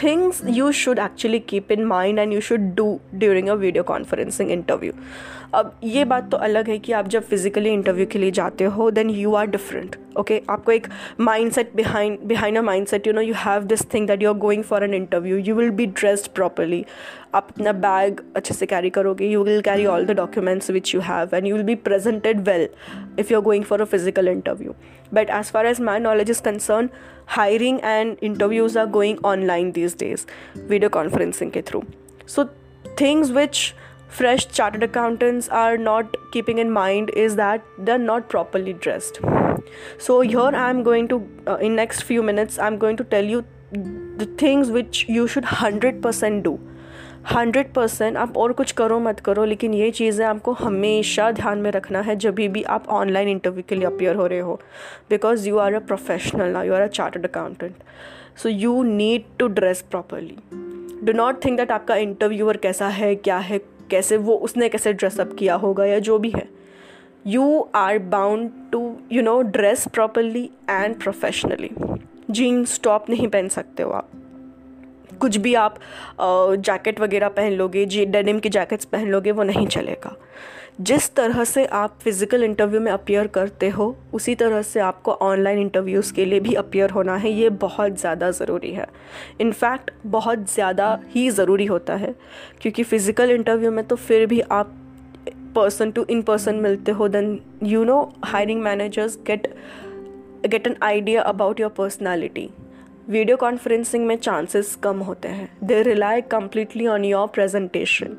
things you should actually keep in mind and you should do during a video conferencing interview. अब ये बात तो अलग है कि आप जब फिज़िकली इंटरव्यू के लिए जाते हो then you are different okay आपको एक mindset behind behind a mindset you know you have this thing that you are going for an interview you will be dressed properly आप अपना बैग अच्छे से कैरी करोगे you will carry all the documents which you have and you will be presented well if you are going for a physical interview but as far as my knowledge is concerned hiring and interviews are going online these days video conferencing ke through. So things which fresh chartered accountants are not keeping in mind is that they're not properly dressed. So here i'm going to uh, in next few minutes i'm going to tell you the things which you should 100% do. Hundred percent आप और कुछ करो मत करो, लेकिन ये चीज़ें आपको हमेशा ध्यान में रखना है जब भी आप ऑनलाइन इंटरव्यू के लिए अपियर हो रहे हो because you are a professional ना you are a chartered accountant so you need to dress properly do not think that आपका इंटरव्यूअर कैसा है, क्या है, कैसे वो, उसने कैसे ड्रेसअप किया होगा या जो भी है. You are bound to you know dress properly and professionally jeans top नहीं पहन सकते हो आप. कुछ भी आप जैकेट वगैरह पहन लोगे, जी डेनिम की जैकेट्स पहन लोगे, वो नहीं चलेगा। जिस तरह से आप फ़िज़िकल इंटरव्यू में अपियर करते हो, उसी तरह से आपको ऑनलाइन इंटरव्यूज़ के लिए भी अपियर होना है, ये बहुत ज़्यादा ज़रूरी है। इनफैक्ट बहुत ज़्यादा ही ज़रूरी होता है, क्योंकि फ़िज़िकल इंटरव्यू में तो फिर भी आप पर्सन टू इन पर्सन मिलते हो then you know hiring managers get get an idea about your personality video conferencing में चांसेस कम होते हैं। They rely completely on your presentation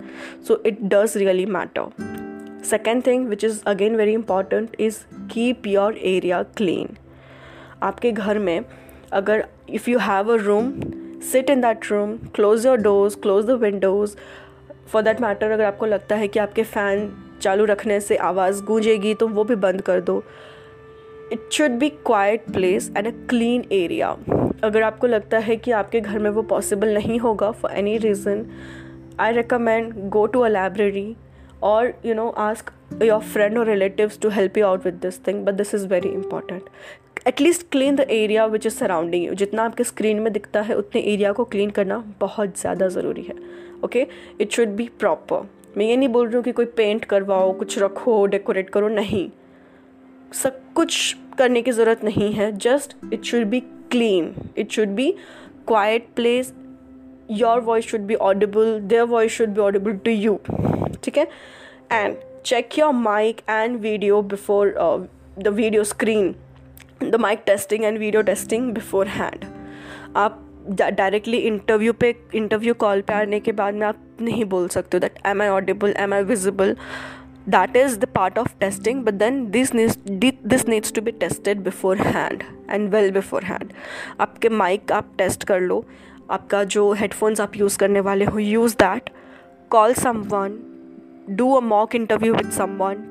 so it does really matter second thing which is again very important is keep your area clean आपके घर में अगर if you have a room sit in that room close your doors close the windows for that matter अगर आपको लगता है कि आपके फ़ैन चालू रखने से आवाज़ गूंजेगी तो वो भी बंद कर दो। It should be quiet place and a clean area अगर आपको लगता है कि आपके घर में वो पॉसिबल नहीं होगा for any reason I recommend go to a library और you know ask your friend और relatives to help you out with this thing but this is very important. At least clean the area which is surrounding you जितना आपके screen में दिखता है, उतने area को clean करना बहुत ज़्यादा ज़रूरी है. Okay it should be proper मैं ये नहीं बोल रही हूँ कि कोई पेंट करवाओ, कुछ रखो डेकोरेट करो, नहीं. सब कुछ करने की ज़रूरत नहीं है। Just it should be clean it should be quiet place your voice should be audible their voice should be audible to you ठीक है? And check your mic and video before the video screen the mic testing and video testing beforehand आप directly interview पे interview call पे आने के बाद में आप नहीं बोल सकते हो that am I audible am I visible is the part of testing but then this this needs to be tested beforehand and well beforehand आपके माइक आप टेस्ट कर लो। आपका जो हेडफोन्स आप यूज़ करने वाले हो use that call someone do a mock interview with someone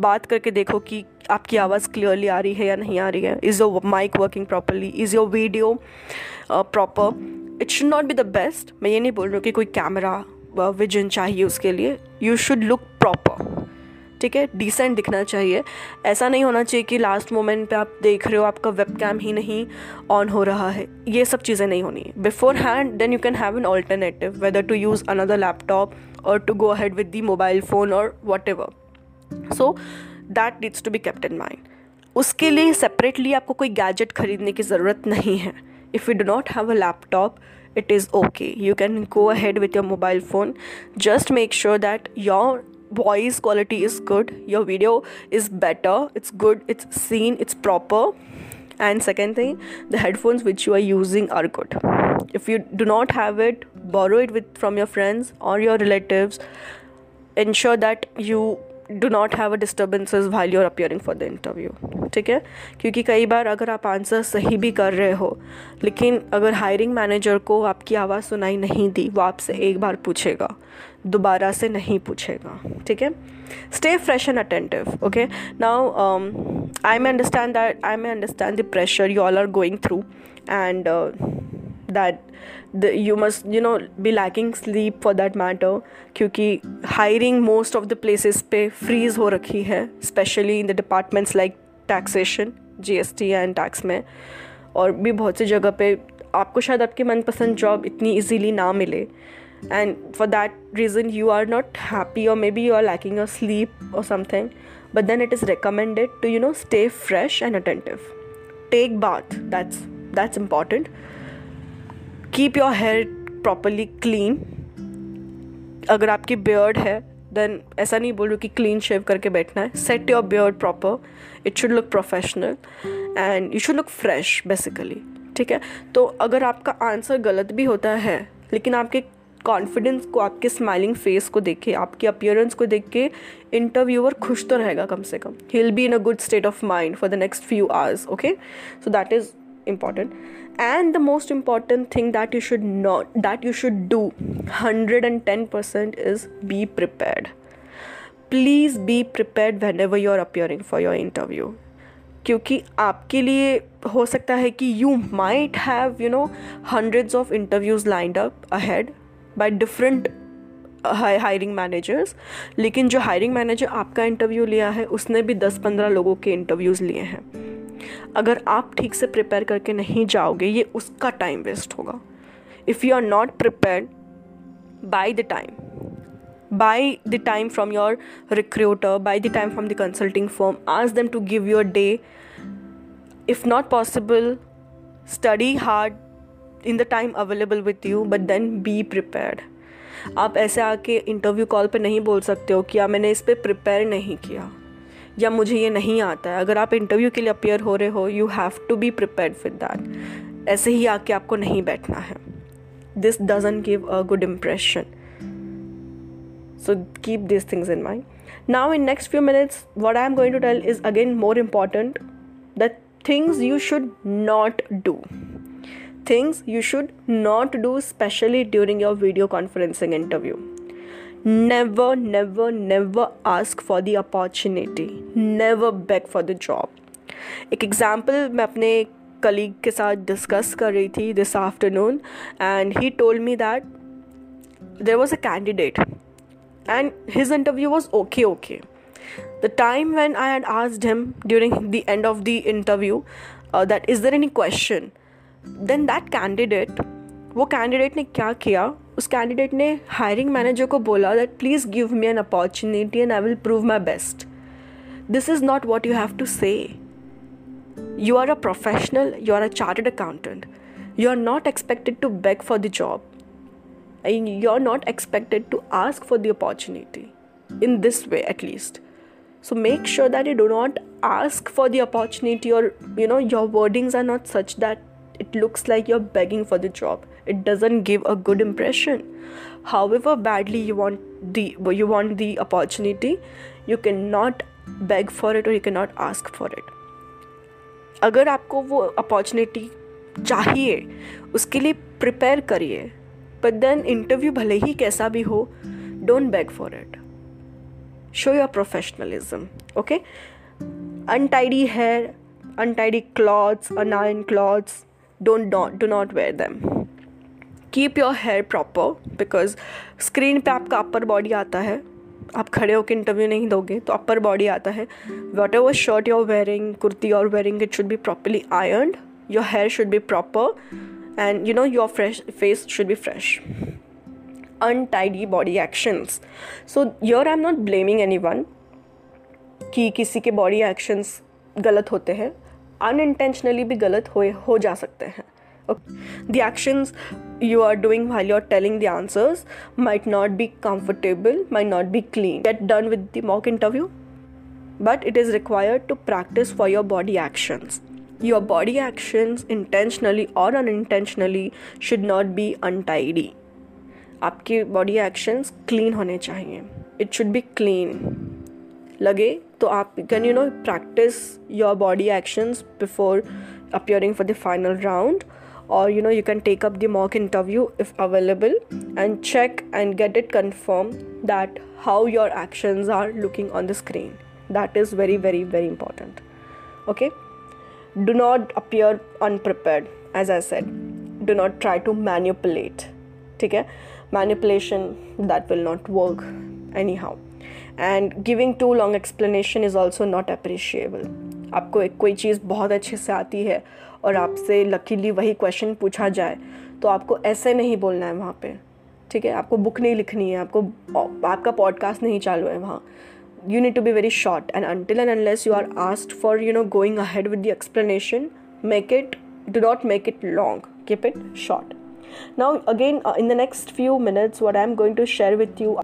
बात करके देखो कि आपकी आवाज़ क्लियरली आ रही है या नहीं आ रही है। Is your mic working properly is your video proper it should not be the best मैं ये नहीं बोल रही हूँ कि कोई कैमरा विजन uh, चाहिए उसके लिए। यू शुड लुक प्रॉपर ठीक है? डिसेंट दिखना चाहिए। ऐसा नहीं होना चाहिए कि लास्ट मोमेंट पे आप देख रहे हो आपका वेब कैम ही नहीं ऑन हो रहा है। ये सब चीज़ें नहीं होनी beforehand then you can have an alternative whether to use another laptop or to go ahead with the mobile phone or whatever. So, that needs to be kept in mind उसके लिए सेपरेटली आपको कोई gadget खरीदने की ज़रूरत नहीं है। If you do not have a laptop it is okay you can go ahead with your mobile phone just make sure that your voice quality is good your video is better it's good it's seen it's proper. And second thing the headphones which you are using are good. If you do not have it borrow it with from your friends or your relatives. Ensure that you do not have a disturbances while you're appearing for the interview ठीक है? क्योंकि कई बार अगर आप answer सही भी कर रहे हो, लेकिन अगर हायरिंग मैनेजर को आपकी आवाज़ सुनाई नहीं दी, वो आपसे एक बार पूछेगा, दोबारा से नहीं पूछेगा, ठीक है? Stay fresh and attentive okay now I may understand that I may understand the pressure you all are going through and that the, you must you know be lacking sleep for that matter क्योंकि hiring most of the places पे freeze हो रखी है especially in the departments like taxation GST and tax में और भी बहुत सी जगह पे आपको शायद आपकी मनपसंद जॉब इतनी इजीली ना मिले and for that reason you are not happy और maybe you are lacking a sleep और something but then it is recommended to you know stay fresh and attentive take bath that's that's important keep your hair properly clean अगर आपकी beard है then ऐसा नहीं बोल रही कि clean shave करके बैठना है. Set your beard proper it should look professional and you should look fresh basically ठीक है? तो अगर आपका आंसर गलत भी होता है, लेकिन आपके कॉन्फिडेंस को, आपके स्माइलिंग फेस को देख के आपके अपियरेंस को देख के इंटरव्यूअर खुश तो रहेगा कम से कम. He will be in a good state of mind for the next few hours okay so that is important. And the most important thing that you should not that you should do hundred and ten percent is be prepared please be prepare whenever you are appearing for your interview क्योंकि आपके लिए हो सकता है कि you might have you know hundreds of interviews lined up ahead by different hiring managers लेकिन जो hiring manager आपका इंटरव्यू लिया है, उसने भी दस पंद्रह लोगों के इंटरव्यूज़ लिए हैं। अगर आप ठीक से प्रिपेयर करके नहीं जाओगे, ये उसका टाइम वेस्ट होगा। If you are not prepare by the time by the time from your recruiter by the time from the consulting firm ask them to give your day if not possible study hard in the time available with you but then be prepared आप ऐसे आके interview call पर नहीं बोल सकते हो कि या मैंने इस पर प्रिपेयर नहीं किया। या मुझे ये नहीं आता है। अगर आप इंटरव्यू के लिए अपेयर हो रहे हो you have to be prepare for that ऐसे ही आके आपको नहीं बैठना है। This doesn't give a good impression so keep this things in mind now in next few minutes what I am going to tell is again more important the things you should not do things you should not do specially during your video conferencing interview never never never ask for the opportunity never back for the job एक example मैं अपने colleague के साथ discuss कर रही थी this afternoon and he told me that there was a candidate and his interview was okay okay the time when I had asked him during the end of the interview that is there any question then that candidate वो candidate ने क्या किया? उस candidate ने hiring manager को बोला that please give me an opportunity and I will prove my best this is not what you have to say you are a professional, you are a chartered accountant. You are not expected to beg for the job. And you're not expected to ask for the opportunity in this way, at least. So make sure that you do not ask for the opportunity or you know your wordings are not such that it looks like you're begging for the job it doesn't give a good impression however badly you want the you want the opportunity you cannot beg for it or you cannot ask for it अगर आपको वो opportunity चाहिए उसके लिए prepare करिए but then interview भले ही कैसा भी हो don't beg for it show your professionalism okay untidy hair untidy clothes unaired clothes don't not do not wear them keep your hair proper because screen पे आपका अपर बॉडी आता है। आप खड़े होकर इंटरव्यू नहीं दोगे तो अपर बॉडी आता है। Whatever shirt your wearing kurti और wearing it should be properly iron your hair should be proper and you know your fresh face should be fresh untidy body actions so your I am not blaming anyone कि किसी के body actions गलत होते हैं। Unintentionally भी गलत हो हो जा सकते हैं। The actions you are doing while you're telling the answers might not be comfortable might not be clean get done with the mock interview but it is required to practice for your body actions your body actions intentionally or unintentionally should not be untidy आपके body actions clean होने चाहिए it should be clean लगे तो आप can you know practice your body actions before appearing for the final round or you know you can take up the mock interview if available and check and get it confirmed that how your actions are looking on the screen that is very very very important okay do not appear unprepared as i said do not try to manipulate okay manipulation that will not work anyhow and giving too long explanation is also not appreciable आपको एक कोई चीज़ बहुत अच्छे से आती है और आपसे लकीली वही क्वेश्चन पूछा जाए तो आपको ऐसे नहीं बोलना है वहाँ पे। ठीक है? आपको बुक नहीं लिखनी है, आपको, आपका पॉडकास्ट नहीं चालू है वहाँ। You need to be very short and until and unless you are asked for you know going ahead with the explanation make it do not make it long keep it short now again in the next few minutes what I am going to share with you